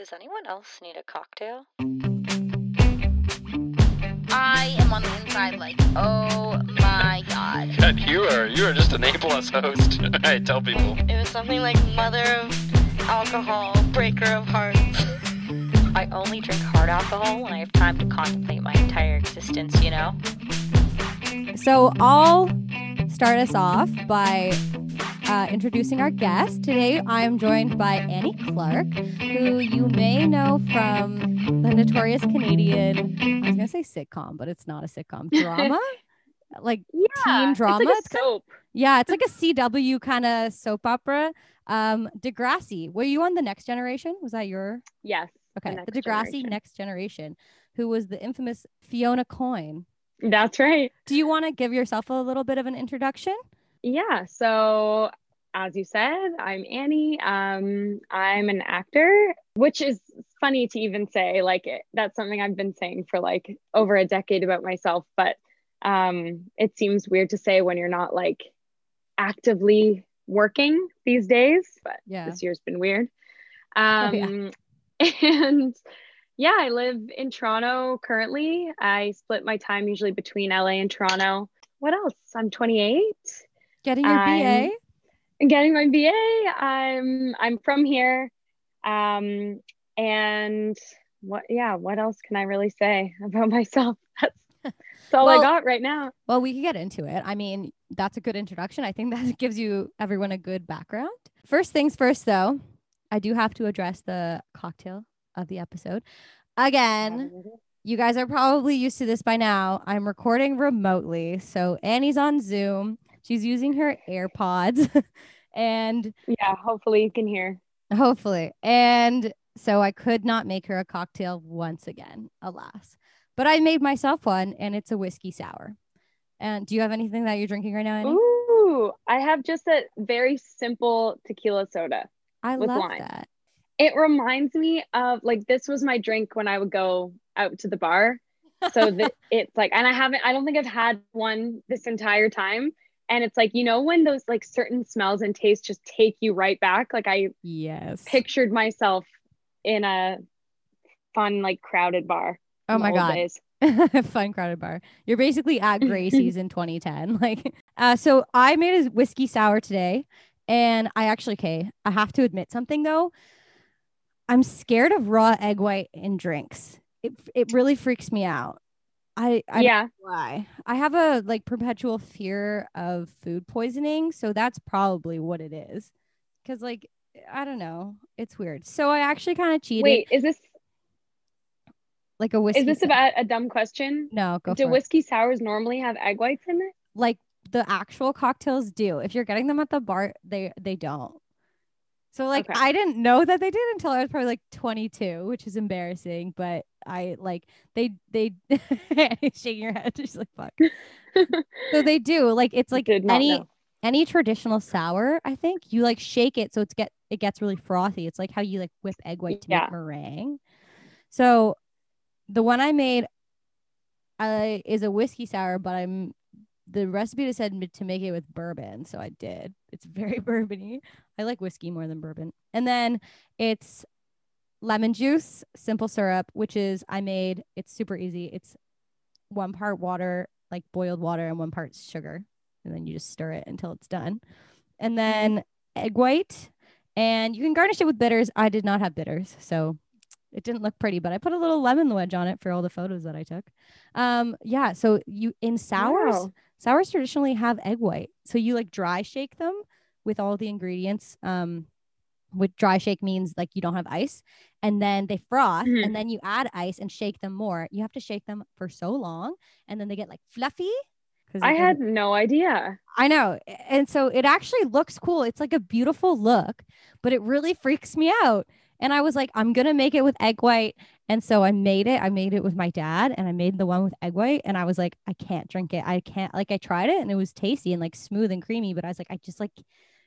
Does anyone else need a cocktail? I am on the inside like, oh my god. God, you are you are just an A plus host. I tell people. It was something like mother of alcohol, breaker of hearts. I only drink hard alcohol when I have time to contemplate my entire existence, you know? So I'll start us off by uh, introducing our guest. Today I am joined by Annie Clark, who you may know from the notorious Canadian, I was going to say sitcom, but it's not a sitcom, drama. like teen drama. It's like a It's kind- soap. yeah, it's like a CW kind of soap opera. Um, Degrassi. Were you on the Next Generation? Was that your Yes. okay? Next the Degrassi Generation. Next Generation, who was the infamous Fiona Coyne. That's right. Do you want to give yourself a little bit of an introduction? Yeah. So as you said, I'm Annie. Um, I'm an actor, which is funny to even say. Like it, that's something I've been saying for like over a decade about myself, but um, it seems weird to say when you're not like actively working these days. But Yeah. this year's been weird. Oh, yeah. Um, and yeah, I live in Toronto currently. I split my time usually between LA and Toronto. What else? I'm 28 Getting your BA. I'm- and getting my BA. I'm I'm from here. Um, and what yeah, what else can I really say about myself? That's that's all Well- I got right now. Well, we can get into it. I mean, that's a good introduction. I think that gives you everyone a good background. First things first, though, I do have to address the cocktail of the episode. Again, you guys are probably used to this by now. I'm recording remotely. So Annie's on Zoom. She's using her AirPods and Yeah, hopefully you can hear. hopefully. And so I could not make her a cocktail once again, alas. But I made myself one and it's a whiskey sour. And do you have anything that you're drinking right now, Annie? Ooh, I have just a very simple tequila soda. I with love lime. that. It reminds me of like this was my drink when I would go out to the bar. So that it's like, and I haven't, I don't think I've had one this entire time. And it's like, you know, when those like certain smells and tastes just take you right back. Like I Yes. pictured myself in a fun, like crowded bar. oh my god. Fun crowded bar. You're basically at Gracie's in 2010. Like, uh, so I made a whiskey sour today, and I actually, okay, I have to admit something though. I'm scared of raw egg white in drinks. It it really freaks me out. I I don't yeah. know why. I have a like perpetual fear of food poisoning, so that's probably what it is. Because like I don't know, it's weird. So I actually kind of cheated, Wait, is this like a whiskey. is this sou- about a dumb question? No, go Do for it. whiskey sours normally have egg whites in it? like the actual cocktails do. If you're getting them at the bar, they they don't. So like Okay. I didn't know that they did until I was probably like 22, which is embarrassing. But I like they they shaking your head, just like fuck. so they do like it's like any know. any traditional sour. I think you like shake it so it's get it gets really frothy. It's like how you like whip egg white to Yeah. make meringue. So the one I made uh, is a whiskey sour, but I'm the recipe just said to make it with bourbon, so I did. It's very bourbony. I like whiskey more than bourbon. And then it's lemon juice, simple syrup, which is I made. It's super easy. It's one part water, like boiled water, and one part sugar, and then you just stir it until it's done. And then egg white, and you can garnish it with bitters. I did not have bitters, so it didn't look pretty, but I put a little lemon wedge on it for all the photos that I took. Um, yeah. So you in sours, Wow. Sours traditionally have egg white. So you like dry shake them with all the ingredients. Um, with dry shake means like you don't have ice, and then they froth, Mhm. and then you add ice and shake them more. You have to shake them for so long, and then they get like fluffy. I had no idea. I know. And so it actually looks cool. It's like a beautiful look, but it really freaks me out. And I was like, I'm going to make it with egg white. And so I made it. I made it with my dad and I made the one with egg white. And I was like, I can't drink it. I can't, like, I tried it and it was tasty and like smooth and creamy. But I was like, I just like,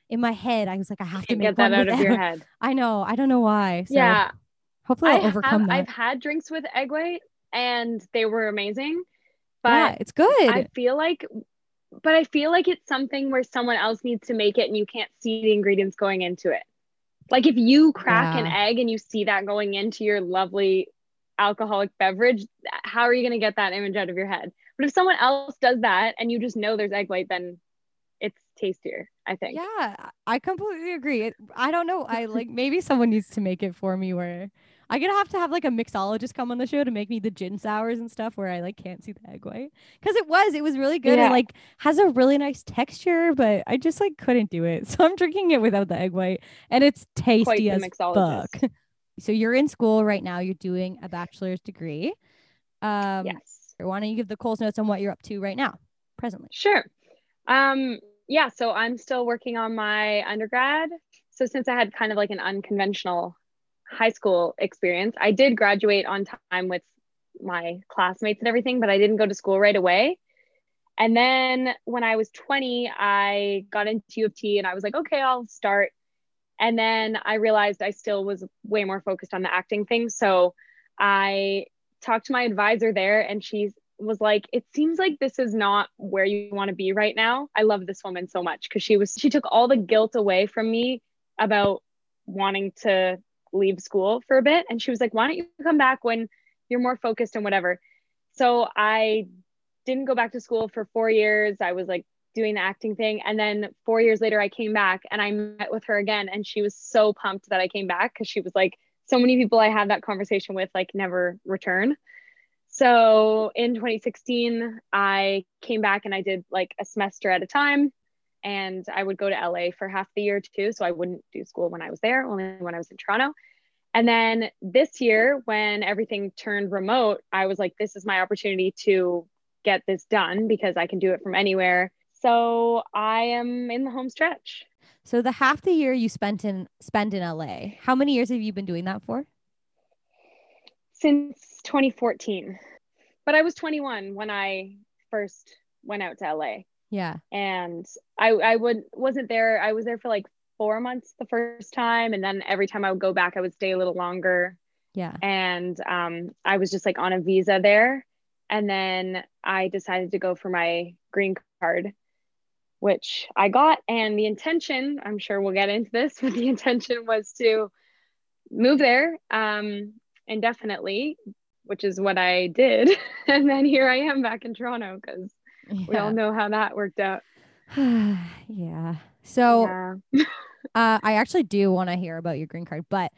in my head, I was like, I have to make get that out of with your head. I know. I don't know why. So yeah. hopefully I I'll overcome have, that. I've had drinks with egg white and they were amazing. yeah, But it's good. I feel like but I feel like it's something where someone else needs to make it and you can't see the ingredients going into it. Like if you crack an egg and you see that going into your lovely alcoholic beverage, how are you going to get that image out of your head? But if someone else does that and you just know there's egg white, then it's tastier, I think. Yeah, I completely agree. It, I don't know. I like maybe someone needs to make it for me where I'm gonna have to have like a mixologist come on the show to make me the gin sours and stuff where I like can't see the egg white because it was it was really good Yeah. and like has a really nice texture, but I just like couldn't do it. So I'm drinking it without the egg white, and it's tasty as mixologist. fuck. so you're in school right now. You're doing a bachelor's degree. Um, yes. Why don't you give the Coles notes on what you're up to right now, presently? Sure. Um, yeah, so I'm still working on my undergrad. So since I had kind of like an unconventional high school experience, I did graduate on time with my classmates and everything, but I didn't go to school right away. And then when I was 20, I got into U of T and I was like, okay, I'll start. And then I realized I still was way more focused on the acting thing. So I talked to my advisor there and she was like, it seems like this is not where you want to be right now. I love this woman so much because she was, she took all the guilt away from me about wanting to leave school for a bit. And she was like, why don't you come back when you're more focused and whatever. So I didn't go back to school for four years. I was like doing the acting thing. And then four years later, I came back and I met with her again. And she was so pumped that I came back because she was like, so many people I had that conversation with like never return. So in 2016, I came back and I did like a semester at a time. And I would go to LA for half the year too. So I wouldn't do school when I was there, only when I was in Toronto. And then this year, when everything turned remote, I was like, this is my opportunity to get this done because I can do it from anywhere. So I am in the home stretch. So the half the year you spent in spend in LA, how many years have you been doing that for? since 2014. But I was 21 when I first went out to LA. Yeah. And I I would wasn't there. I was there for like 4 months the first time and then every time I would go back I would stay a little longer Yeah. and um I was just like on a visa there and then I decided to go for my green card which I got and the intention, I'm sure we'll get into this, but the intention was to move there um indefinitely which is what I did. and then here I am back in Toronto because we all know how that worked out. yeah. So yeah. uh, I actually do want to hear about your green card, but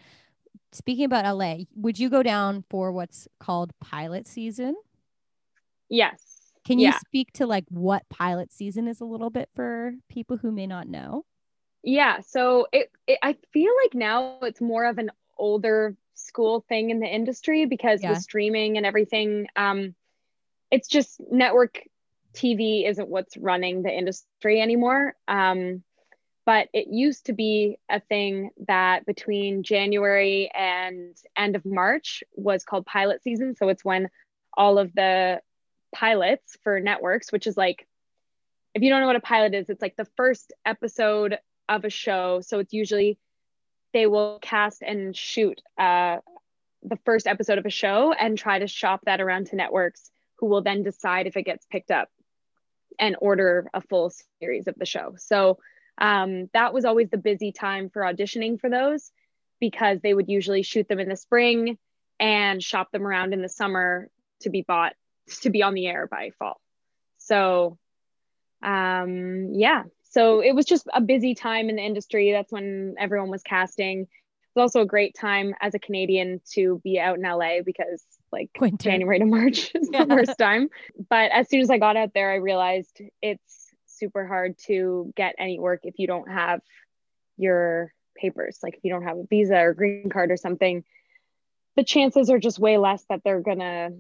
speaking about LA, would you go down for what's called pilot season? Yes. Can you Yeah. speak to like what pilot season is a little bit for people who may not know? Yeah. So it, it I feel like now it's more of an older school thing in the industry because Yeah. with streaming and everything, um, it's just network TV isn't what's running the industry anymore. Um, but it used to be a thing that between January and end of March was called pilot season. So it's when all of the pilots for networks, which is like, if you don't know what a pilot is, it's like the first episode of a show. So it's usually they will cast and shoot uh, the first episode of a show and try to shop that around to networks who will then decide if it gets picked up and order a full series of the show. So um, that was always the busy time for auditioning for those because they would usually shoot them in the spring and shop them around in the summer to be bought to be on the air by fall. So um, yeah, so it was just a busy time in the industry. That's when everyone was casting. It was also a great time as a Canadian to be out in LA because like Winter. January to March is Yeah. the worst time. But as soon as I got out there, I realized it's super hard to get any work if you don't have your papers. Like if you don't have a visa or green card or something, the chances are just way less that they're gonna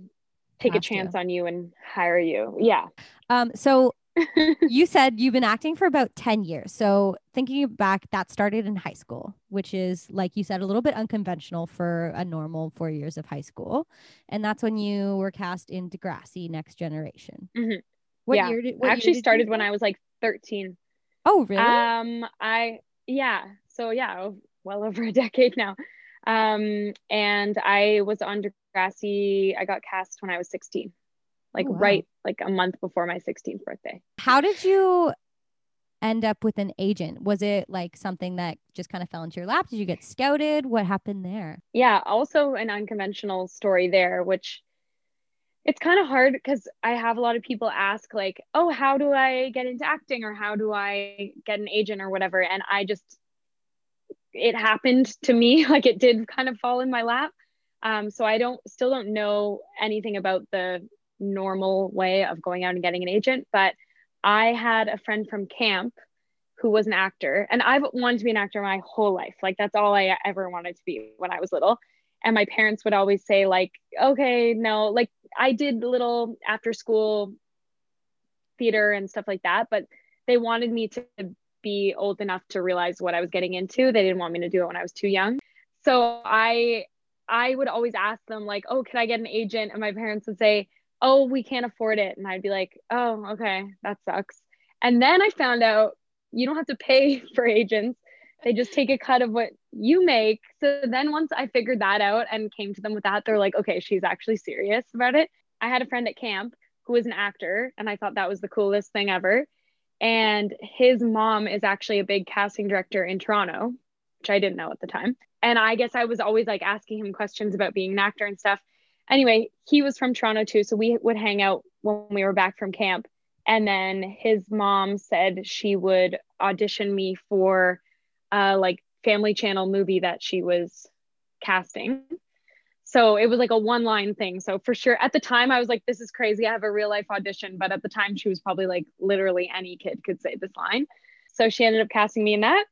take a Have to. chance on you and hire you. Yeah. Um, so you said you've been acting for about 10 years. So thinking back, that started in high school, which is, like you said, a little bit unconventional for a normal four years of high school. And that's when you were cast in Degrassi Next Generation. Mhm. What Yeah. year did I what year actually did started when? I was like 13. Oh, really? Um, I yeah. So yeah, well over a decade now. Um, and I was on Degrassi. I got cast when I was 16, like Oh, wow. right like a month before my 16th birthday. How did you end up with an agent? Was it like something that just kind of fell into your lap? Did you get scouted? What happened there? Yeah, also an unconventional story there, which it's kind of hard because I have a lot of people ask, like, oh, how do I get into acting or how do I get an agent or whatever? And I just, it happened to me, like it did kind of fall in my lap. Um, so I don't, still don't know anything about the normal way of going out and getting an agent, but I had a friend from camp who was an actor, and I've wanted to be an actor my whole life. Like that's all I ever wanted to be when I was little. And my parents would always say, like, okay, no, like I did little after school theater and stuff like that, but they wanted me to be old enough to realize what I was getting into. They didn't want me to do it when I was too young. So I I would always ask them like, "Oh, can I get an agent?" And my parents would say, "Oh, we can't afford it." And I'd be like, "Oh, okay, that sucks." And then I found out you don't have to pay for agents. They just take a cut of what you make. So then once I figured that out and came to them with that, they're like, okay, she's actually serious about it. I had a friend at camp who was an actor, and I thought that was the coolest thing ever. And his mom is actually a big casting director in Toronto, which I didn't know at the time. And I guess I was always like asking him questions about being an actor and stuff. Anyway, he was from Toronto too. So we would hang out when we were back from camp. And then his mom said she would audition me for a like Family Channel movie that she was casting. So it was like a one line thing. So for sure, at the time, I was like, this is crazy. I have a real life audition. But at the time, she was probably like, literally any kid could say this line. So she ended up casting me in that.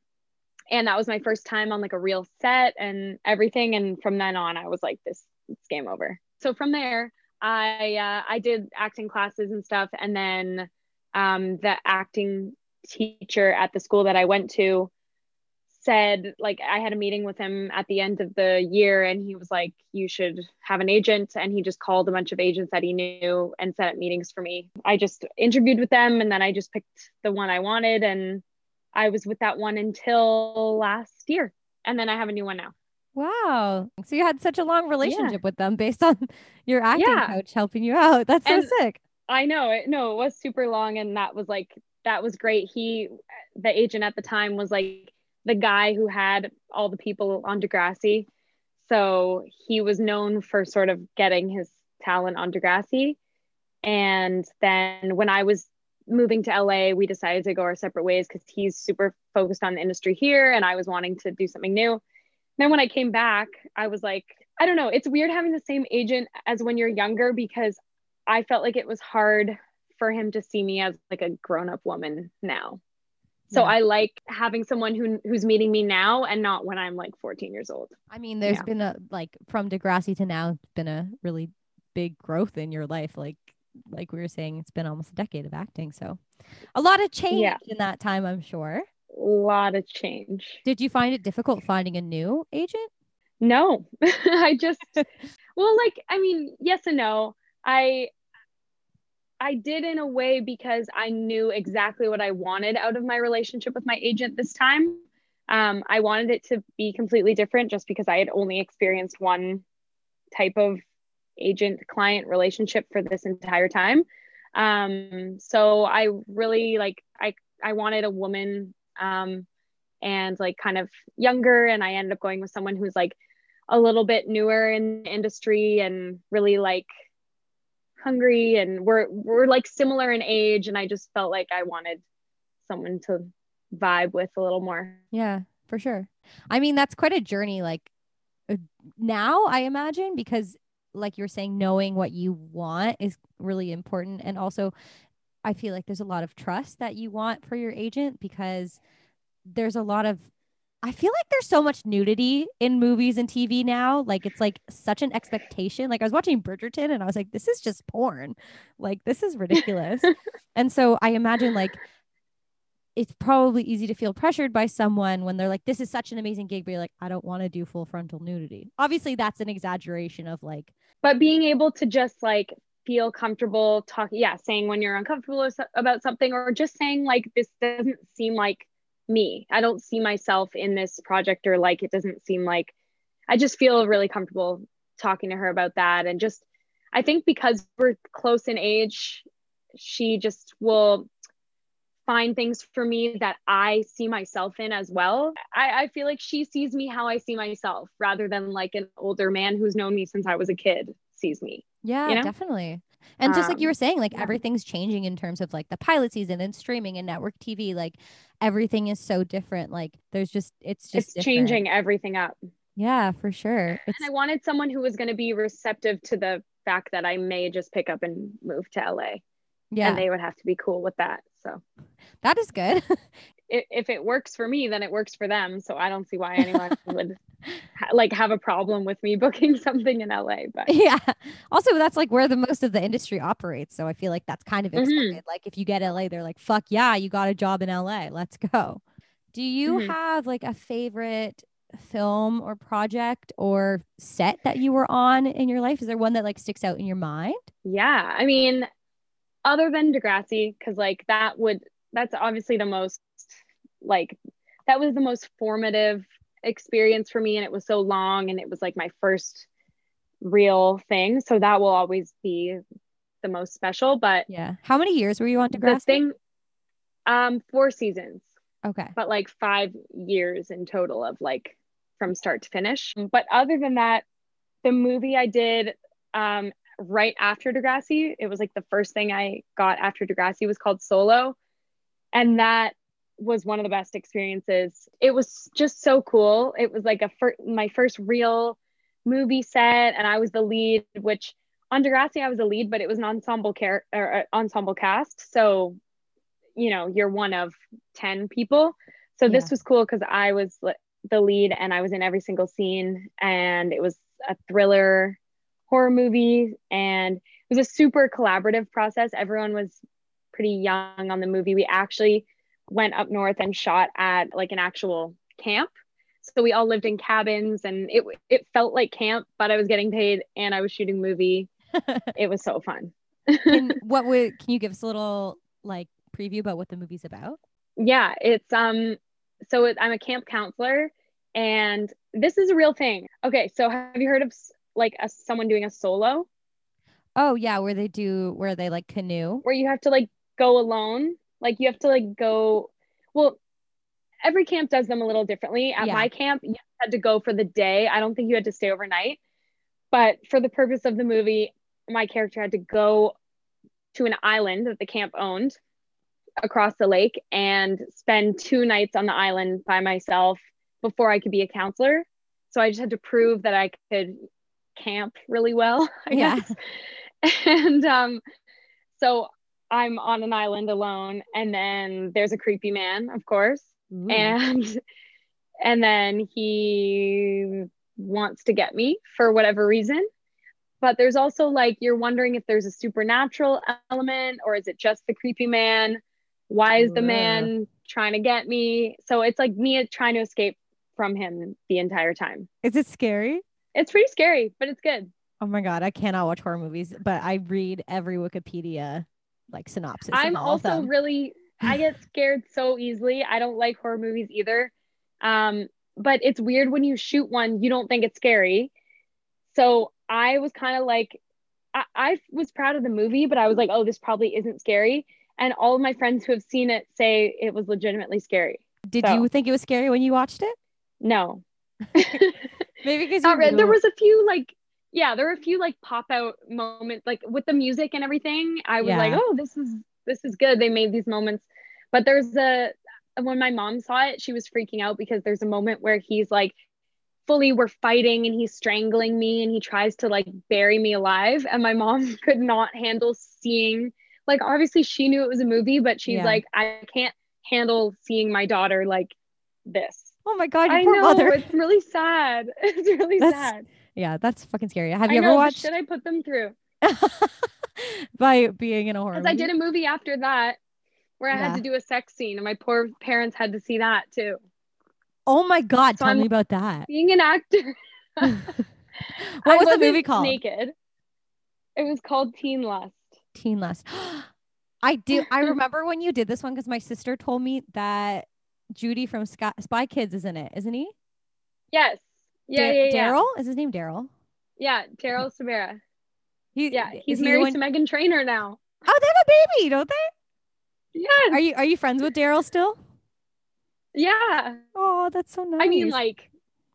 And that was my first time on like a real set and everything. And from then on, I was like, this it's game over. So from there, I uh, I did acting classes and stuff, and then um, the acting teacher at the school that I went to said like I had a meeting with him at the end of the year and he was like you should have an agent and he just called a bunch of agents that he knew and set up meetings for me. I just interviewed with them and then I just picked the one I wanted and I was with that one until last year and then I have a new one now. Wow. So you had such a long relationship yeah. with them based on your acting yeah. coach helping you out. That's so and sick. I know it. No, it was super long and that was like that was great. He the agent at the time was like the guy who had all the people on Degrassi. So he was known for sort of getting his talent on Degrassi. And then when I was moving to LA, we decided to go our separate ways because he's super focused on the industry here and I was wanting to do something new. Then when I came back, I was like, I don't know, it's weird having the same agent as when you're younger because I felt like it was hard for him to see me as like a grown-up woman now. So yeah. I like having someone who who's meeting me now and not when I'm like 14 years old. I mean, there's yeah. been a like from Degrassi to now, it's been a really big growth in your life. Like like we were saying, it's been almost a decade of acting. So a lot of change yeah. in that time, I'm sure. A lot of change. Did you find it difficult finding a new agent? No. I just well, like, I mean, yes and no. I I did in a way because I knew exactly what I wanted out of my relationship with my agent this time. Um, I wanted it to be completely different just because I had only experienced one type of agent client relationship for this entire time. Um, so I really like I I wanted a woman um, and like kind of younger, and I ended up going with someone who's like a little bit newer in the industry and really like hungry and we're we're like similar in age and I just felt like I wanted someone to vibe with a little more. Yeah, for sure. I mean, that's quite a journey like uh, now I imagine because like you're saying knowing what you want is really important and also I feel like there's a lot of trust that you want for your agent because there's a lot of I feel like there's so much nudity in movies and TV now. Like it's like such an expectation. Like I was watching Bridgerton and I was like, this is just porn. Like this is ridiculous. and so I imagine like it's probably easy to feel pressured by someone when they're like, this is such an amazing gig, but you're like, I don't want to do full frontal nudity. Obviously, that's an exaggeration of like, but being able to just like feel comfortable talking, yeah, saying when you're uncomfortable about something, or just saying like, this doesn't seem like me. I don't see myself in this project or like it doesn't seem like I just feel really comfortable talking to her about that. And just, I think because we're close in age, she just will find things for me that I see myself in as well. I, I feel like she sees me how I see myself rather than like an older man who's known me since I was a kid sees me. Yeah, you know? definitely. And just like you Um, were saying, like yeah. everything's changing in terms of like the pilot season and streaming and network TV. Like everything is so different. Like there's just it's just It's different. changing everything up. Yeah, for sure. It's And I wanted someone who was going to be receptive to the fact that I may just pick up and move to LA. Yeah, And they would have to be cool with that. So that is good. if, if it works for me, then it works for them. So I don't see why anyone would ha- like have a problem with me booking something in LA. But yeah. Also, that's like where the most of the industry operates. So I feel like that's kind of Mhm. Like if you get LA, they're like, fuck yeah, you got a job in LA. Let's go. Do you Mhm. have like a favorite film or project or set that you were on in your life? Is there one that like sticks out in your mind? yeah, I mean, other than Degrassi, because like that would, that's obviously the most, like, that was the most formative experience for me. And it was so long and it was like my first real thing. So that will always be the most special. But Yeah. How many years were you on Degrassi? the thing, um, four seasons. okay. but like five years in total of like from start to finish. But other than that, the movie I did um, right after Degrassi, it was like the first thing I got after Degrassi was called Solo. And that was one of the best experiences. It was just so cool. It was like a fir- my first real movie set, and I was the lead, which on Degrassi I was a lead, but it was an ensemble care or uh, ensemble cast. So, you know, you're one of 10 people. So this was cool because I was the lead and I was in every single scene, and it was a thriller horror movie, and it was a super collaborative process. Everyone was pretty young on the movie. We actually went up north and shot at like an actual camp. So we all lived in cabins, and it it felt like camp, but I was getting paid and I was shooting movie. It was so fun. can, what would can you give us a little like preview about what the movie's about? yeah it's um so it, i'm a camp counselor and this is a real thing okay so have you heard of like a, someone doing a solo Oh yeah, where they do where they like canoe. where you have to like go alone like you have to like go well every camp does them a little differently at Yeah. my camp you had to go for the day i don't think you had to stay overnight but for the purpose of the movie my character had to go to an island that the camp owned across the lake and spend two nights on the island by myself before I could be a counselor. So I just had to prove that I could camp really well, I Yeah. guess. And um, so I'm on an island alone, and then there's a creepy man, of course, Ooh. and and then he wants to get me for whatever reason. But there's also like you're wondering if there's a supernatural element or is it just the creepy man? Why is the man trying to get me? So it's like me trying to escape from him the entire time. Is it scary? It's pretty scary, but it's good. Oh my god, I cannot watch horror movies, but I read every Wikipedia like synopsis. I'm also really I get scared so easily. I don't like horror movies either. Um, but it's weird when you shoot one, you don't think it's scary. So I was kind of like, I, I was proud of the movie, but I was like, oh, this probably isn't scary. And all of my friends who have seen it say it was legitimately scary. Did so- you think it was scary when you watched it? No, Maybe because not really. There was a few like, yeah, there were a few like pop out moments, like with the music and everything. I was like, oh, this is this is good. They made these moments, but there's a when my mom saw it, she was freaking out because there's a moment where he's like, fully we're fighting and he's strangling me and he tries to like bury me alive, and my mom could not handle seeing. Like obviously she knew it was a movie, but she's Yeah. like, I can't handle seeing my daughter like this. Oh my god, your I poor know mother. it's really sad. It's really That's- sad. yeah, that's fucking scary. Have you know ever the watched shit I put them through. by being in a horror Because I did a movie after that where I Yeah. had to do a sex scene, and my poor parents had to see that too. Oh my god, So tell I'm- me about that. Being an actor, what I was the movie called? Naked. It was called Teen Lust. Teen Lust. I do. I remember when you did this one because my sister told me that Juni from Sky, Spy Kids is in it, isn't he? Yes. Yeah, Da- yeah, yeah. Daryl is his name. Daryl. Yeah, Daryl Sabara. He, Yeah, he's he married one- to Meghan Trainor now. Oh, they have a baby, don't they? Yes. Are you are you friends with Daryl still? Yeah. Oh, that's so nice. I mean, like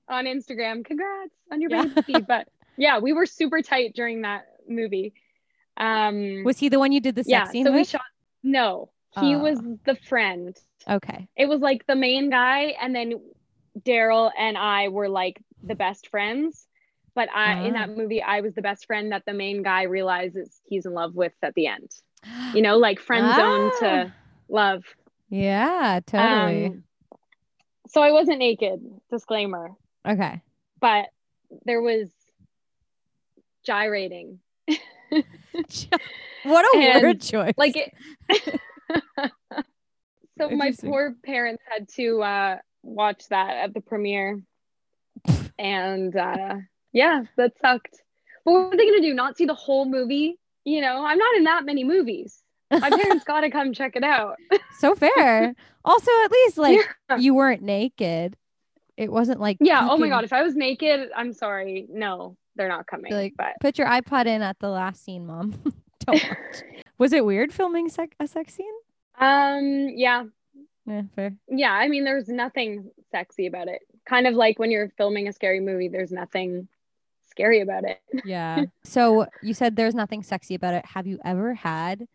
on Instagram, congrats on your Yeah. baby. but yeah, we were super tight during that movie. Um, was he the one you did the sex yeah, scene so we with? shot. No, he Oh. was the friend. Okay. It was like the main guy, and then Daryl and I were like the best friends. But I, in Ah. that movie, I was the best friend that the main guy realizes he's in love with at the end. You know, like friend zone Ah. to love. Yeah, totally. Um, so I wasn't naked, disclaimer, okay. but there was gyrating. what a And, word choice. Like it. so my poor parents had to uh, watch that at the premiere, and uh, yeah, that sucked. But what are they gonna do? Not see the whole movie? You know, I'm not in that many movies. My parents gotta come check it out. so fair. also, at least like Yeah. you weren't naked. It wasn't like Yeah. Oh my god, if I was naked, I'm sorry. No, they're not coming. Like, but Put your iPod in at the last scene, mom. Don't watch. Was it weird filming sec- a sex scene? Um, yeah, Yeah, fair. yeah. I mean, there's nothing sexy about it. Kind of like when you're filming a scary movie, there's nothing scary about it. Yeah. so you said there's nothing sexy about it. Have you ever had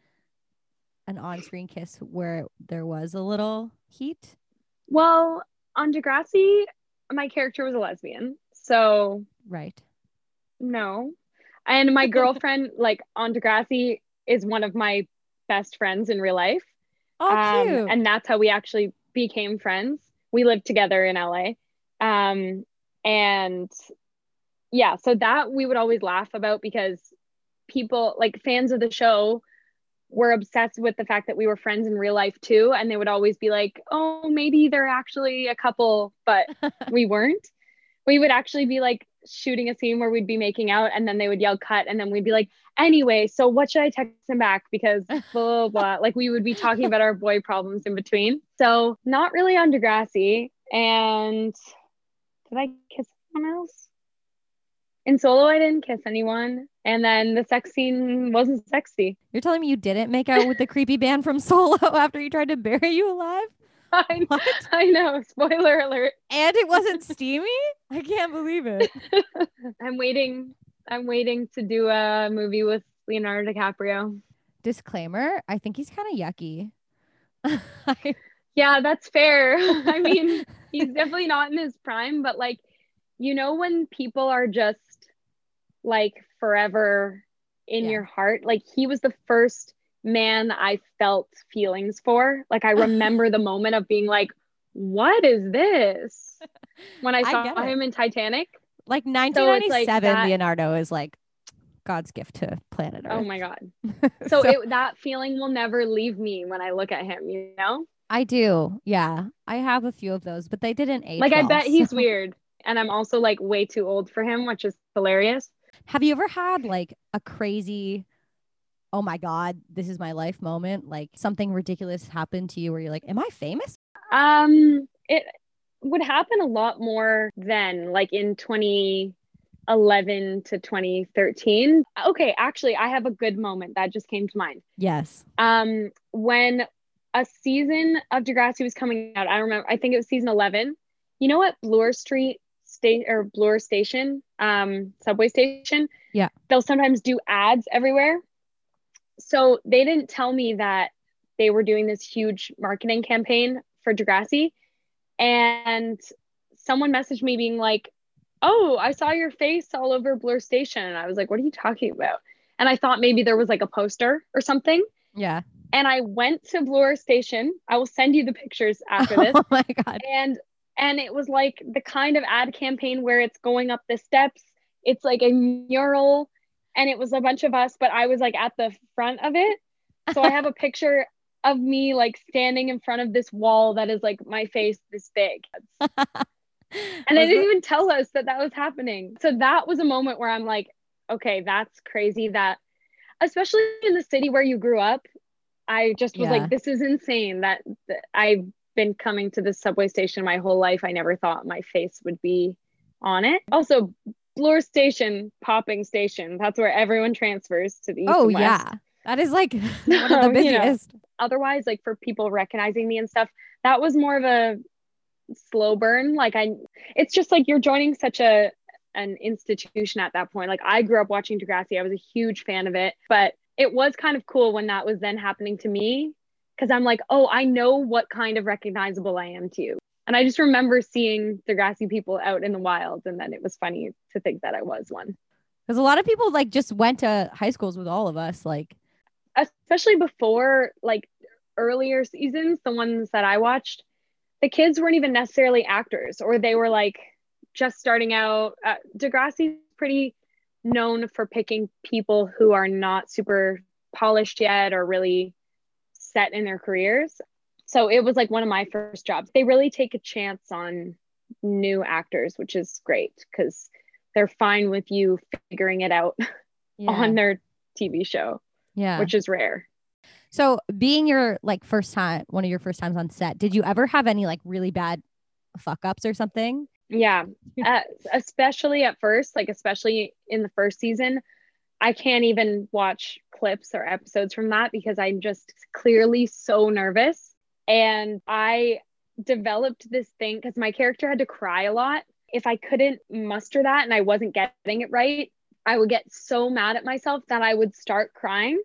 an on-screen kiss where there was a little heat? Well, on Degrassi, my character was a lesbian, so Right. no. And my girlfriend, like on Degrassi, is one of my best friends in real life. Oh, Um, cute. and that's how we actually became friends. We lived together in LA. Um, and yeah, so that we would always laugh about because people, like fans of the show, were obsessed with the fact that we were friends in real life too. And they would always be like, oh, maybe they're actually a couple, but we weren't. We would actually be like shooting a scene where we'd be making out and then they would yell cut and then we'd be like, anyway, so what should I text him back? Because blah, blah, blah. Like we would be talking about our boy problems in between. So not really on Degrassi. And did I kiss someone else? In solo, I didn't kiss anyone. And then the sex scene wasn't sexy. You're telling me you didn't make out with the creepy band from Solo after he tried to bury you alive? I? I know. Spoiler alert. And it wasn't steamy? I can't believe it. I'm waiting. I'm waiting to do a movie with Leonardo DiCaprio. Disclaimer, I think he's kind of yucky. Yeah, that's fair. I mean, he's definitely not in his prime, but like, you know, when people are just like forever in Yeah. your heart, like he was the first man I felt feelings for. Like, I remember the moment of being like, what is this? When I I saw it. him in Titanic. like like 1997, that- Leonardo is like God's gift to planet Earth. Oh my God. So, it, that feeling will never leave me when I look at him, you know? I do. Yeah. I have a few of those, but they didn't age. Like, I well, bet he's weird. And I'm also like way too old for him, which is hilarious. Have you ever had like a crazy, oh my God, this is my life moment? Like something ridiculous happened to you where you're like, am I famous? Um, it would happen a lot more then, like in 2011 to 2013. Okay, actually, I have a good moment that just came to mind. Yes. Um, when a season of Degrassi was coming out, I remember, I think it was season 11. You know what, Bloor Street State or Bloor Station, um, subway station. Yeah. They'll sometimes do ads everywhere. So they didn't tell me that they were doing this huge marketing campaign for Degrassi. And someone messaged me being like, Oh, I saw your face all over Bloor Station. And I was like, What are you talking about? And I thought maybe there was like a poster or something. Yeah. And I went to Bloor Station. I will send you the pictures after oh this. Oh my God. and and it was like the kind of ad campaign where it's going up the steps. It's like a mural and it was a bunch of us, but I was like at the front of it. So I have a picture of me like standing in front of this wall that is like my face this big. And they didn't even tell us that that was happening. So that was a moment where I'm like, okay, that's crazy that, especially in the city where you grew up, I just was Yeah. like, this is insane that, that I've been coming to this subway station my whole life. I never thought my face would be on it. Also, Bloor Station, popping station. That's where everyone transfers to the east oh yeah. That is like one of the you know. busiest. otherwise, like for people recognizing me and stuff, that was more of a slow burn. Like I it's just like you're joining such a an institution at that point. Like I grew up watching Degrassi. I was a huge fan of it, but it was kind of cool when that was then happening to me because I'm like, oh, I know what kind of recognizable I am to you. And I just remember seeing Degrassi people out in the wild, and then it was funny to think that I was one. Because a lot of people like just went to high schools with all of us. Like, especially before like earlier seasons, the ones that I watched, the kids weren't even necessarily actors, or they were like just starting out. Uh, Degrassi's pretty known for picking people who are not super polished yet or really set in their careers. So it was like one of my first jobs. They really take a chance on new actors, which is great because they're fine with you figuring it out yeah. on their TV show, yeah. which is rare. So, being your like first time, one of your first times on set, did you ever have any like really bad fuck ups or something? Yeah, uh, especially at first, like especially in the first season, I can't even watch clips or episodes from that because I'm just clearly so nervous. And I developed this thing because my character had to cry a lot. If I couldn't muster that and I wasn't getting it right, I would get so mad at myself that I would start crying.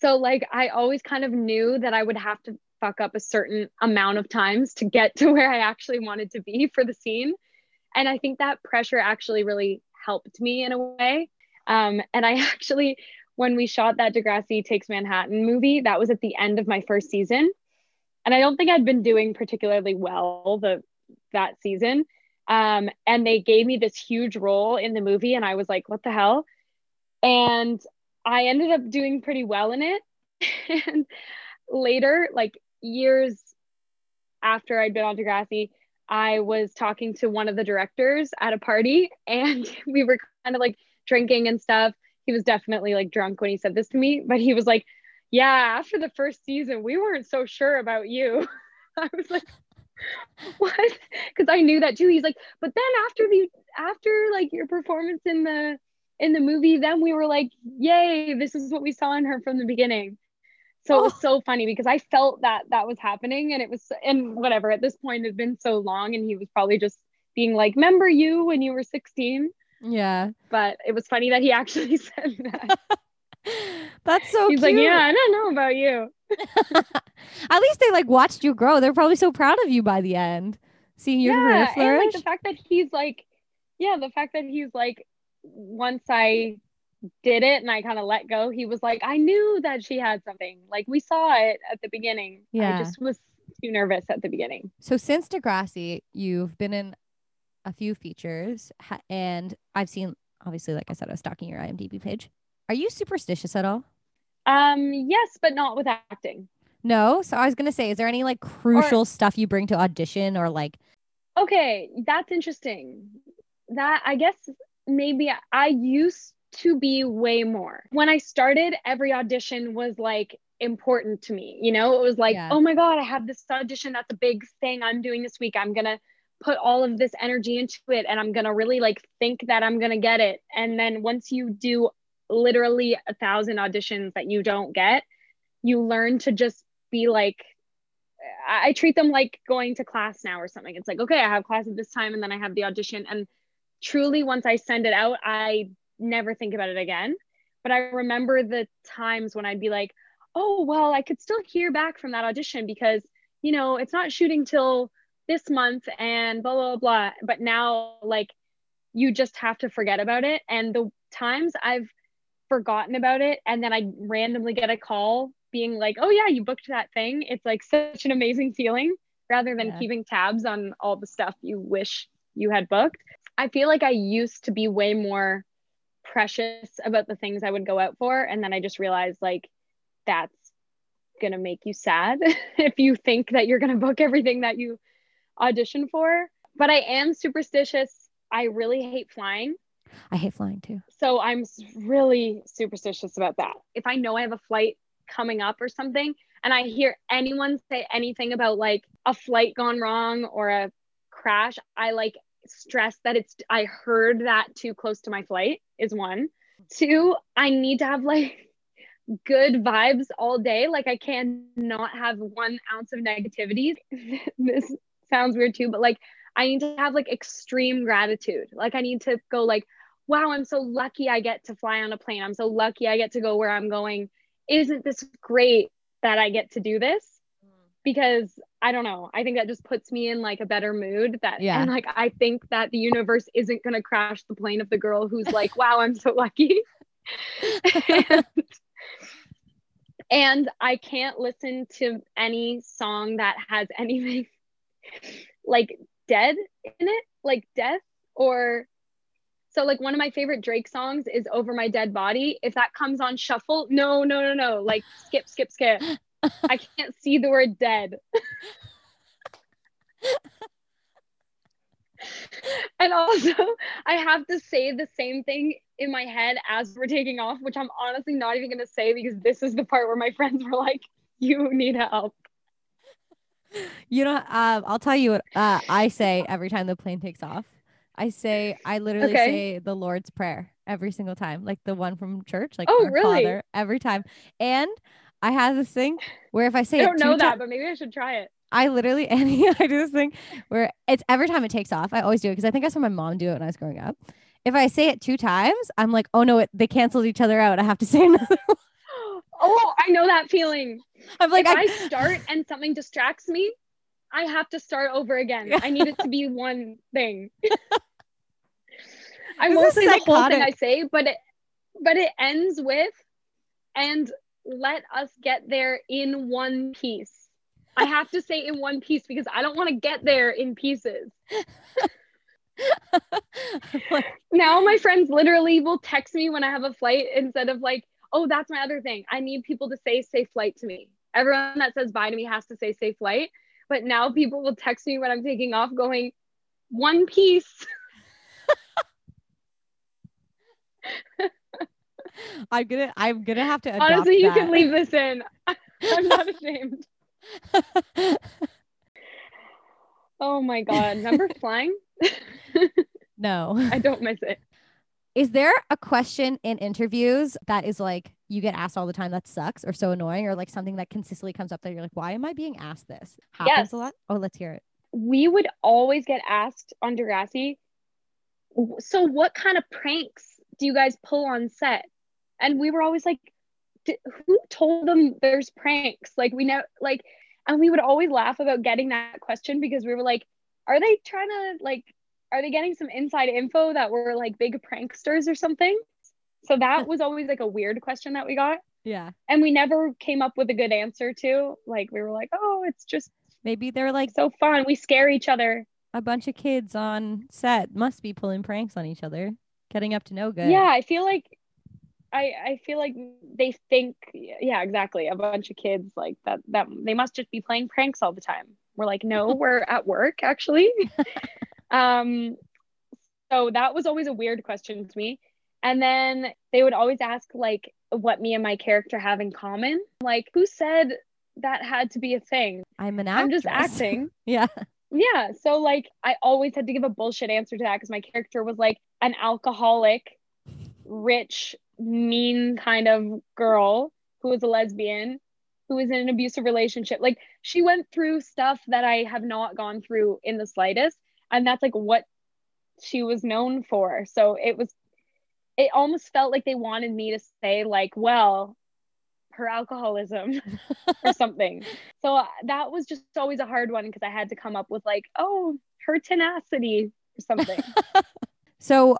So, like, I always kind of knew that I would have to fuck up a certain amount of times to get to where I actually wanted to be for the scene. And I think that pressure actually really helped me in a way. Um, and I actually, when we shot that Degrassi Takes Manhattan movie, that was at the end of my first season and I don't think I'd been doing particularly well the that season. Um, and they gave me this huge role in the movie, and I was like, "What the hell?" And I ended up doing pretty well in it. and later, like years after I'd been on Degrassi, I was talking to one of the directors at a party, and we were kind of like drinking and stuff. He was definitely like drunk when he said this to me, but he was like, yeah, after the first season, we weren't so sure about you. I was like, what? Because I knew that too. He's like, but then after the after like your performance in the in the movie, then we were like, yay, this is what we saw in her from the beginning. So oh. it was oh. so funny because I felt that that was happening, and it was and whatever. At this point, it's been so long, and he was probably just being like, "Remember you when you were 16?" Yeah. But it was funny that he actually said that. That's so He's cute. like, yeah, I don't know about you. At least they like watched you grow. They're probably so proud of you by the end, seeing your yeah, career flourish. And like the fact that he's like, yeah, the fact that he's like, once I did it and I kind of let go, he was like, I knew that she had something. Like we saw it at the beginning. Yeah. I just was too nervous at the beginning. So since Degrassi, you've been in a few features, and I've seen obviously, like I said, I was stalking your IMDb page. Are you superstitious at all? Um, yes, but not with acting. No. So I was gonna say, is there any like crucial or, stuff you bring to audition or like? Okay, that's interesting. That I guess maybe I used to be way more. When I started, every audition was like important to me. You know, it was like, yeah. oh my God, I have this audition. That's a big thing I'm doing this week. I'm gonna put all of this energy into it and I'm gonna really like think that I'm gonna get it. And then once you do literally a thousand auditions that you don't get, you learn to just be like, I treat them like going to class now or something. It's like, okay, I have class at this time and then I have the audition. And truly, once I send it out, I never think about it again. But I remember the times when I'd be like, oh, well, I could still hear back from that audition because, you know, it's not shooting till this month and blah, blah, blah. But now, like, you just have to forget about it. And the times I've forgotten about it and then I randomly get a call being like, "Oh yeah, you booked that thing." It's like such an amazing feeling rather than yeah. keeping tabs on all the stuff you wish you had booked. I feel like I used to be way more precious about the things I would go out for and then I just realized like that's going to make you sad if you think that you're going to book everything that you audition for. But I am superstitious. I really hate flying. I hate flying too. So I'm really superstitious about that. If I know I have a flight coming up or something, and I hear anyone say anything about like a flight gone wrong or a crash, I like stress that it's, I heard that too close to my flight is one. Two, I need to have like good vibes all day. Like I cannot have one ounce of negativity. this sounds weird too, but like I need to have like extreme gratitude. Like I need to go like, wow, I'm so lucky I get to fly on a plane. I'm so lucky I get to go where I'm going. Isn't this great that I get to do this? Because I don't know. I think that just puts me in like a better mood that Yeah. and like I think that the universe isn't going to crash the plane of the girl who's like, "Wow, I'm so lucky." and, and I can't listen to any song that has anything like dead in it, like death or so like one of my favorite Drake songs is Over My Dead Body. If that comes on shuffle, no, no, no, no. Like skip, skip, skip. I can't see the word dead. and also, I have to say the same thing in my head as we're taking off, which I'm honestly not even going to say because this is the part where my friends were like, you need help. You know, um, I'll tell you what uh, I say every time the plane takes off. I say, I literally Okay. say the Lord's Prayer every single time, like the one from church, like Oh, our really? Father, every time. And I have this thing where if I say I don't know that, but maybe I should try it. I literally, Annie, I do this thing where it's every time it takes off. I always do it because I think I saw my mom do it when I was growing up. If I say it two times, I'm like, oh no, it, they canceled each other out. I have to say another. one. Oh, I know that feeling. I'm like, if I, I start and something distracts me, I have to start over again. I need it to be one thing. I This is mostly the whole thing I say, but it but it ends with and let us get there in one piece. I have to say in one piece because I don't want to get there in pieces. Like, Now my friends literally will text me when I have a flight instead of like, oh, that's my other thing. I need people to say safe flight to me. Everyone that says bye to me has to say safe flight. But now people will text me when I'm taking off going, one piece. I'm gonna, I'm gonna have to Honestly, you that. can leave this in. I'm not ashamed. Oh my God. Remember flying? no. I don't miss it. Is there a question in interviews that is like you get asked all the time that sucks or so annoying or like something that consistently comes up that you're like, why am I being asked this? Happens Yes. a lot. Oh, let's hear it. we would always get asked on Degrassi, so what kind of pranks do you guys pull on set? And we were always like, who told them there's pranks? Like we know, like, and we would always laugh about getting that question because we were like, are they trying to like, are they getting some inside info that we're like big pranksters or something? So that was always like a weird question that we got. Yeah. And we never came up with a good answer to. Like we were like, oh, it's just Maybe they're like so fun. We scare each other. a bunch of kids on set must be pulling pranks on each other, getting up to no good. Yeah, I feel like I I feel like they think yeah, exactly. A bunch of kids like that that they must just be playing pranks all the time. We're like, no, we're at work actually. um so that was always a weird question to me. And then they would always ask like what me and my character have in common. Like who said that had to be a thing? I'm an I'm just acting. yeah. Yeah. So like I always had to give a bullshit answer to that because my character was like an alcoholic, rich, mean kind of girl who was a lesbian, who was in an abusive relationship. Like she went through stuff that I have not gone through in the slightest. And that's like what she was known for. So it was it almost felt like they wanted me to say, like, well, her alcoholism or something. So uh, that was just always a hard one because I had to come up with like, oh, her tenacity or something. So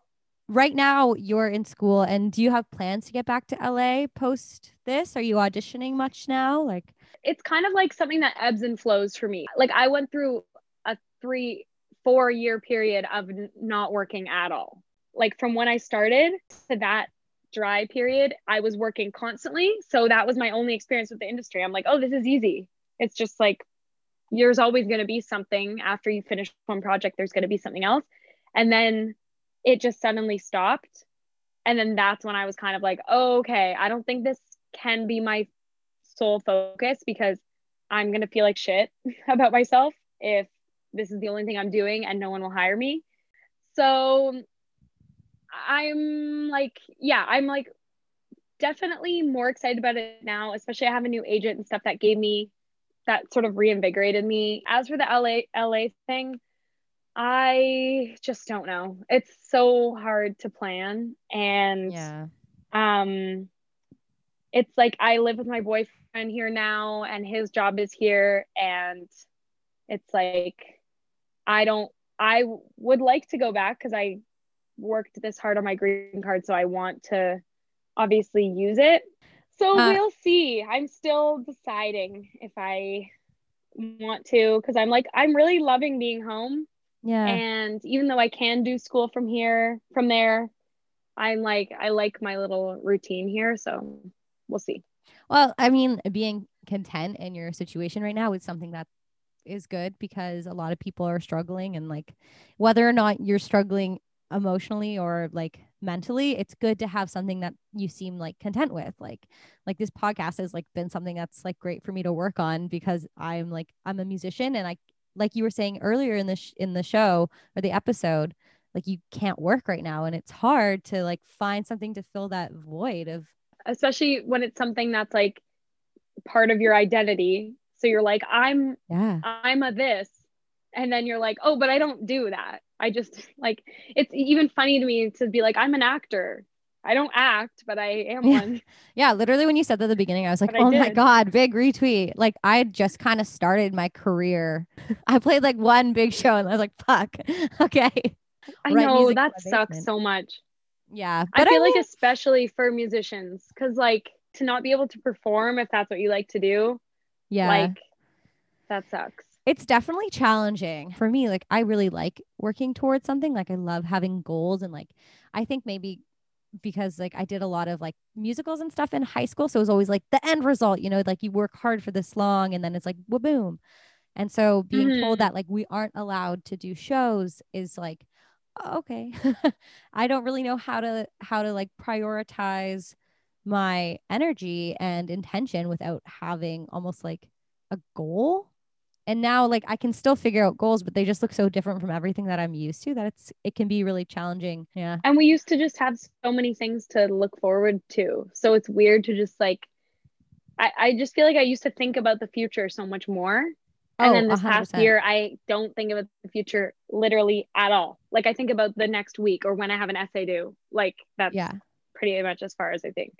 right now you're in school and do you have plans to get back to LA post this? Are you auditioning much now? Like it's kind of like something that ebbs and flows for me. Like I went through a three, four year period of n- not working at all. Like from when I started to that dry period, I was working constantly. So that was my only experience with the industry. I'm like, oh, this is easy. It's just like there's always going to be something after you finish one project, there's going to be something else. And then it just suddenly stopped. And then that's when I was kind of like, oh, okay, I don't think this can be my sole focus because I'm going to feel like shit about myself if this is the only thing I'm doing and no one will hire me. So I'm like, yeah, I'm like definitely more excited about it now, especially I have a new agent and stuff that gave me that sort of reinvigorated me. As for the LA LA thing, I just don't know. It's so hard to plan and Yeah. um it's like I live with my boyfriend here now and his job is here and it's like I don't I would like to go back cuz I worked this hard on my green card so I want to obviously use it. So Uh, we'll see. I'm still deciding if I want to cuz I'm like I'm really loving being home Yeah. and even though I can do school from here, from there, I'm like, I like my little routine here. So we'll see. Well, I mean, being content in your situation right now is something that is good because a lot of people are struggling and like whether or not you're struggling emotionally or like mentally, it's good to have something that you seem like content with. Like like this podcast has like been something that's like great for me to work on because I'm like I'm a musician and I like you were saying earlier in the sh- in the show or the episode, like you can't work right now and it's hard to like find something to fill that void of Especially when it's something that's like part of your identity. So you're like, I'm, yeah. I'm a this. And then you're like, oh, but I don't do that. I just like, it's even funny to me to be like, I'm an actor. I don't act, but I am Yeah. one. Yeah, literally when you said that at the beginning, I was like, But oh my. God, big retweet. Like I just kind of started my career. I played like one big show and I was like, fuck. Okay. I Write know that sucks so much. Yeah. I feel like mean, especially for musicians, because like to not be able to perform if that's what you like to do, yeah. like that sucks. It's definitely challenging for me. Like I really like working towards something. Like I love having goals and like I think maybe because like I did a lot of like musicals and stuff in high school. So it was always like the end result, you know, like you work hard for this long and then it's like boom. And so being told Mhm. that like we aren't allowed to do shows is like, oh, okay. I don't really know how to how to like prioritize my energy and intention without having almost like a goal and now like i can still figure out goals but they just look so different from everything that i'm used to that it's it can be really challenging yeah And we used to just have so many things to look forward to. So it's weird to just like, I, I just feel like I used to think about the future so much more. And Oh, then this past 100%. year, I don't think about the future literally at all. Like I think about the next week or when I have an essay due. Like that's yeah pretty much as far as I think,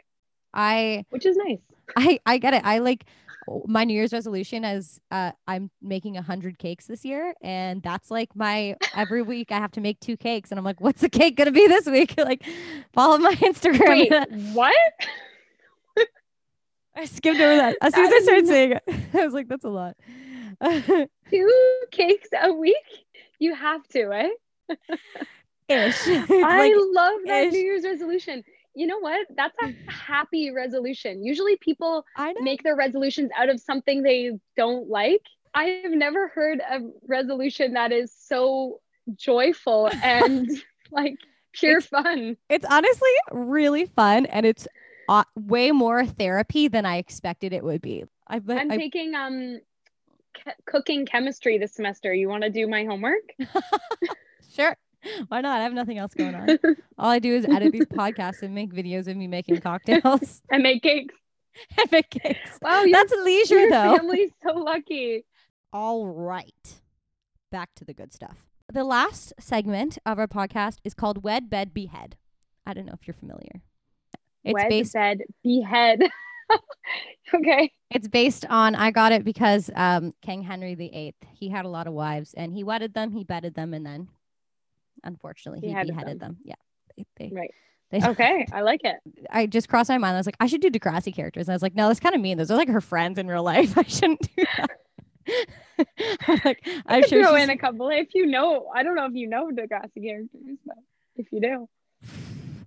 i which is nice. i i get it i like my new year's resolution is uh i'm making a hundred cakes this year and that's like my every week i have to make two cakes and i'm like what's the cake gonna be this week like follow my instagram Wait, what? i skipped over that as soon as i started saying it i was like that's a lot Two cakes a week? You have to, eh? ish I like, love that ish. New Year's resolution. You know what? That's a happy resolution. Usually people i make their resolutions out of something they don't like. I have never heard a resolution that is so joyful and like pure fun. it's honestly really fun and it's uh, way more therapy than I expected it would be. I, I'm taking um c- cooking chemistry this semester. You want to do my homework? sure. Why not? I have nothing else going on. All I do is edit these podcasts and make videos of me making cocktails and make cakes. and make cakes. Wow, your, That's leisure your though. family's so lucky. All right. Back to the good stuff. The last segment of our podcast is called Wed Bed Behead. I don't know if you're familiar. It's Wed, based bed, behead. okay. It's based on I got it because um King Henry VIII he had a lot of wives and he wedded them, he bedded them, and then unfortunately he Beheaded beheaded them. Yeah, they, they, Right. they Okay. I like it. I just crossed my mind. I was like, I should do Degrassi characters. And I was like, no, that's kind of mean. Those are like her friends in real life. I shouldn't do that. I'm like, I I'm could sure throw in a couple if you know. I don't know if you know Degrassi characters, but if you do,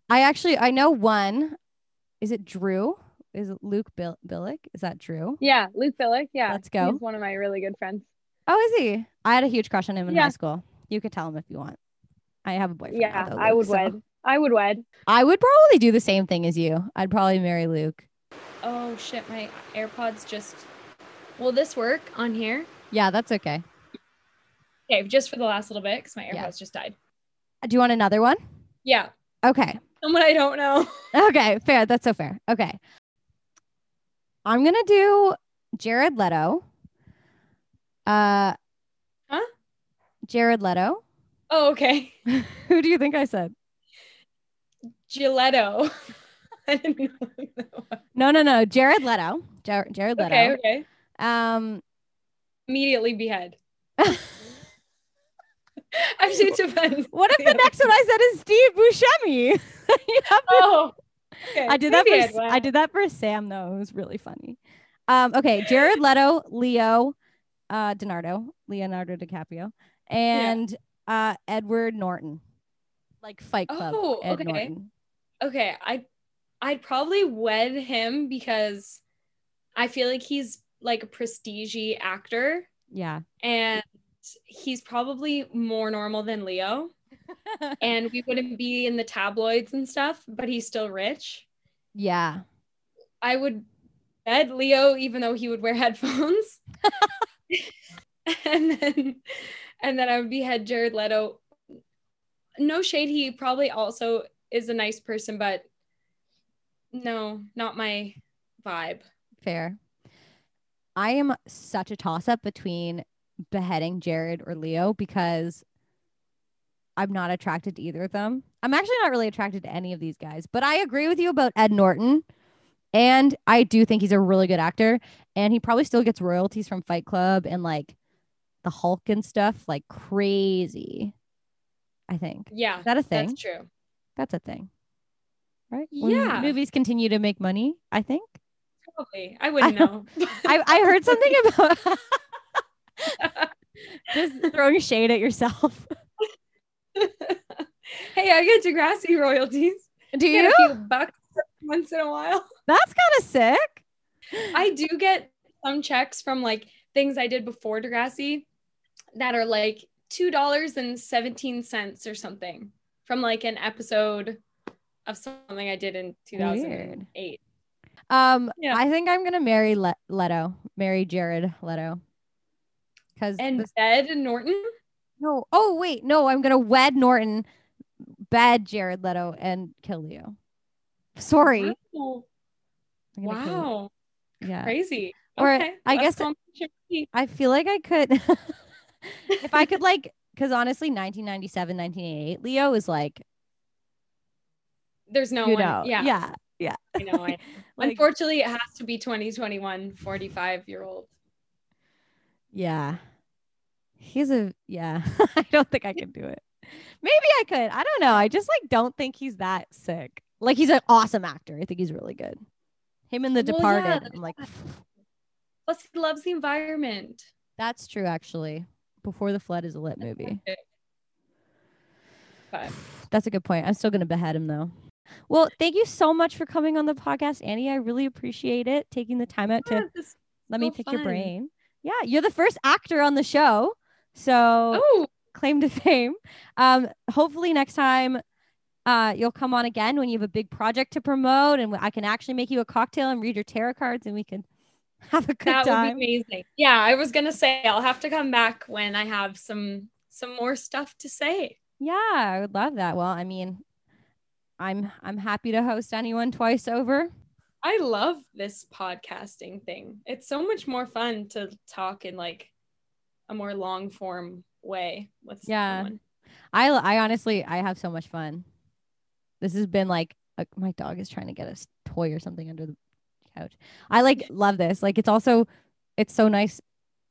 I actually I know one. Is it Drew? Is it Luke Bill- Bilyk? Is that Drew? yeah, Luke Bilyk. Yeah, Let's go. He's one of my really good friends. Oh, is he? I had a huge crush on him in Yeah. high school. You could tell him if you want. I have a boyfriend. Yeah, though, I would so- wed. I would wed. I would probably do the same thing as you. I'd probably marry Luke. Oh shit, my AirPods just. Will this work on here? Yeah, that's okay. Okay, just for the last little bit because my AirPods Yeah. just died. Do you want another one? Yeah. Okay. Someone I don't know. Okay, fair. That's so fair. Okay. I'm gonna do Jared Leto. Uh Huh? Jared Leto. Oh, okay. Who do you think I said? Giletto. I didn't know. No, no, no. Jared Leto. Jar- Jared Leto. Okay, okay. Um Immediately behead. Actually, it depends. what if the next one I said is Steve Buscemi? You have to- Oh, okay. I did that maybe for I did that for Sam though. It was really funny. Um, okay, Jared Leto, Leo, uh, Donardo, Leonardo DiCaprio, and uh, Edward Norton, like Fight Club. Oh, Ed okay. Norton. Okay, I I'd probably wed him because I feel like he's like a prestige actor Yeah. and he's probably more normal than Leo and we wouldn't be in the tabloids and stuff, but he's still rich. yeah. I would bed Leo even though he would wear headphones. and then and then I would behead Jared Leto. No shade, he probably also is a nice person, but no, not my vibe. Fair. I am such a toss up between beheading Jared or Leo because I'm not attracted to either of them. I'm actually not really attracted to any of these guys, but I agree with you about Ed Norton. And I do think he's a really good actor. And he probably still gets royalties from Fight Club and like the Hulk and stuff like crazy. I think. Yeah, Is that a thing? that's true. That's a thing. Right? Yeah. movies continue to make money, I think. Probably. I wouldn't know. I, I heard something about just throwing shade at yourself. hey, I get Degrassi royalties. Do Get you? a few bucks once in a while. That's kind of sick. I do get some checks from like things I did before Degrassi that are like two dollars and seventeen cents or something from like an episode of something I did in two thousand eight. Um, Yeah. I think I'm gonna marry Le- Leto, marry Jared Leto, because And Bed Norton. no. Oh wait, no, I'm gonna wed Norton, bad Jared Leto, and kill Leo. Sorry. Wow. I'm gonna kill- Wow. Yeah. Crazy. Or okay. I guess- me. I feel like I could, if I could like, because honestly, 1997, 1988, Leo is like, there's no you one. know, yeah. yeah, I know. I, Like- Unfortunately, it has to be 2021 45 year old. Yeah. He's a yeah. I don't think I could do it. Maybe I could. I don't know. I just like don't think he's that sick. Like he's an awesome actor. I think he's really good. Him in The Well, yeah, Departed. I'm like Plus, he loves the environment. that's true actually. Before the Flood is a lit movie. But That's a good point. I'm still gonna behead him though. Well, thank you so much for coming on the podcast, Annie. I really appreciate it. Taking the time out to Yeah, this- let me so pick your brain. Yeah, you're the first actor on the show. So oh, claim to fame. Um, hopefully next time uh, you'll come on again when you have a big project to promote, and I can actually make you a cocktail and read your tarot cards, and we can have a good that time. That would be amazing. Yeah, I was gonna say I'll have to come back when I have some some more stuff to say. yeah, I would love that. Well, I mean, I'm I'm happy to host anyone twice over. I love this podcasting thing. It's so much more fun to talk in like a more long form way with Yeah. someone. I I honestly I have so much fun. This has been like a, my dog is trying to get a toy or something under the couch. I like love this. Like it's also it's so nice.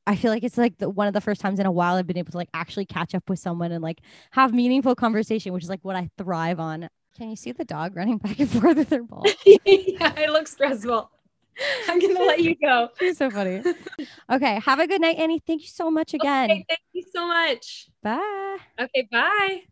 I feel like it's like the, one of the first times in a while I've been able to like actually catch up with someone and like have meaningful conversation, which is like what I thrive on. Can you see the dog running back and forth with her ball? yeah, it looks stressful. I'm gonna let you go. She's so funny. Okay, have a good night, Annie. Thank you so much again. Okay, thank you so much. Bye. Okay, bye.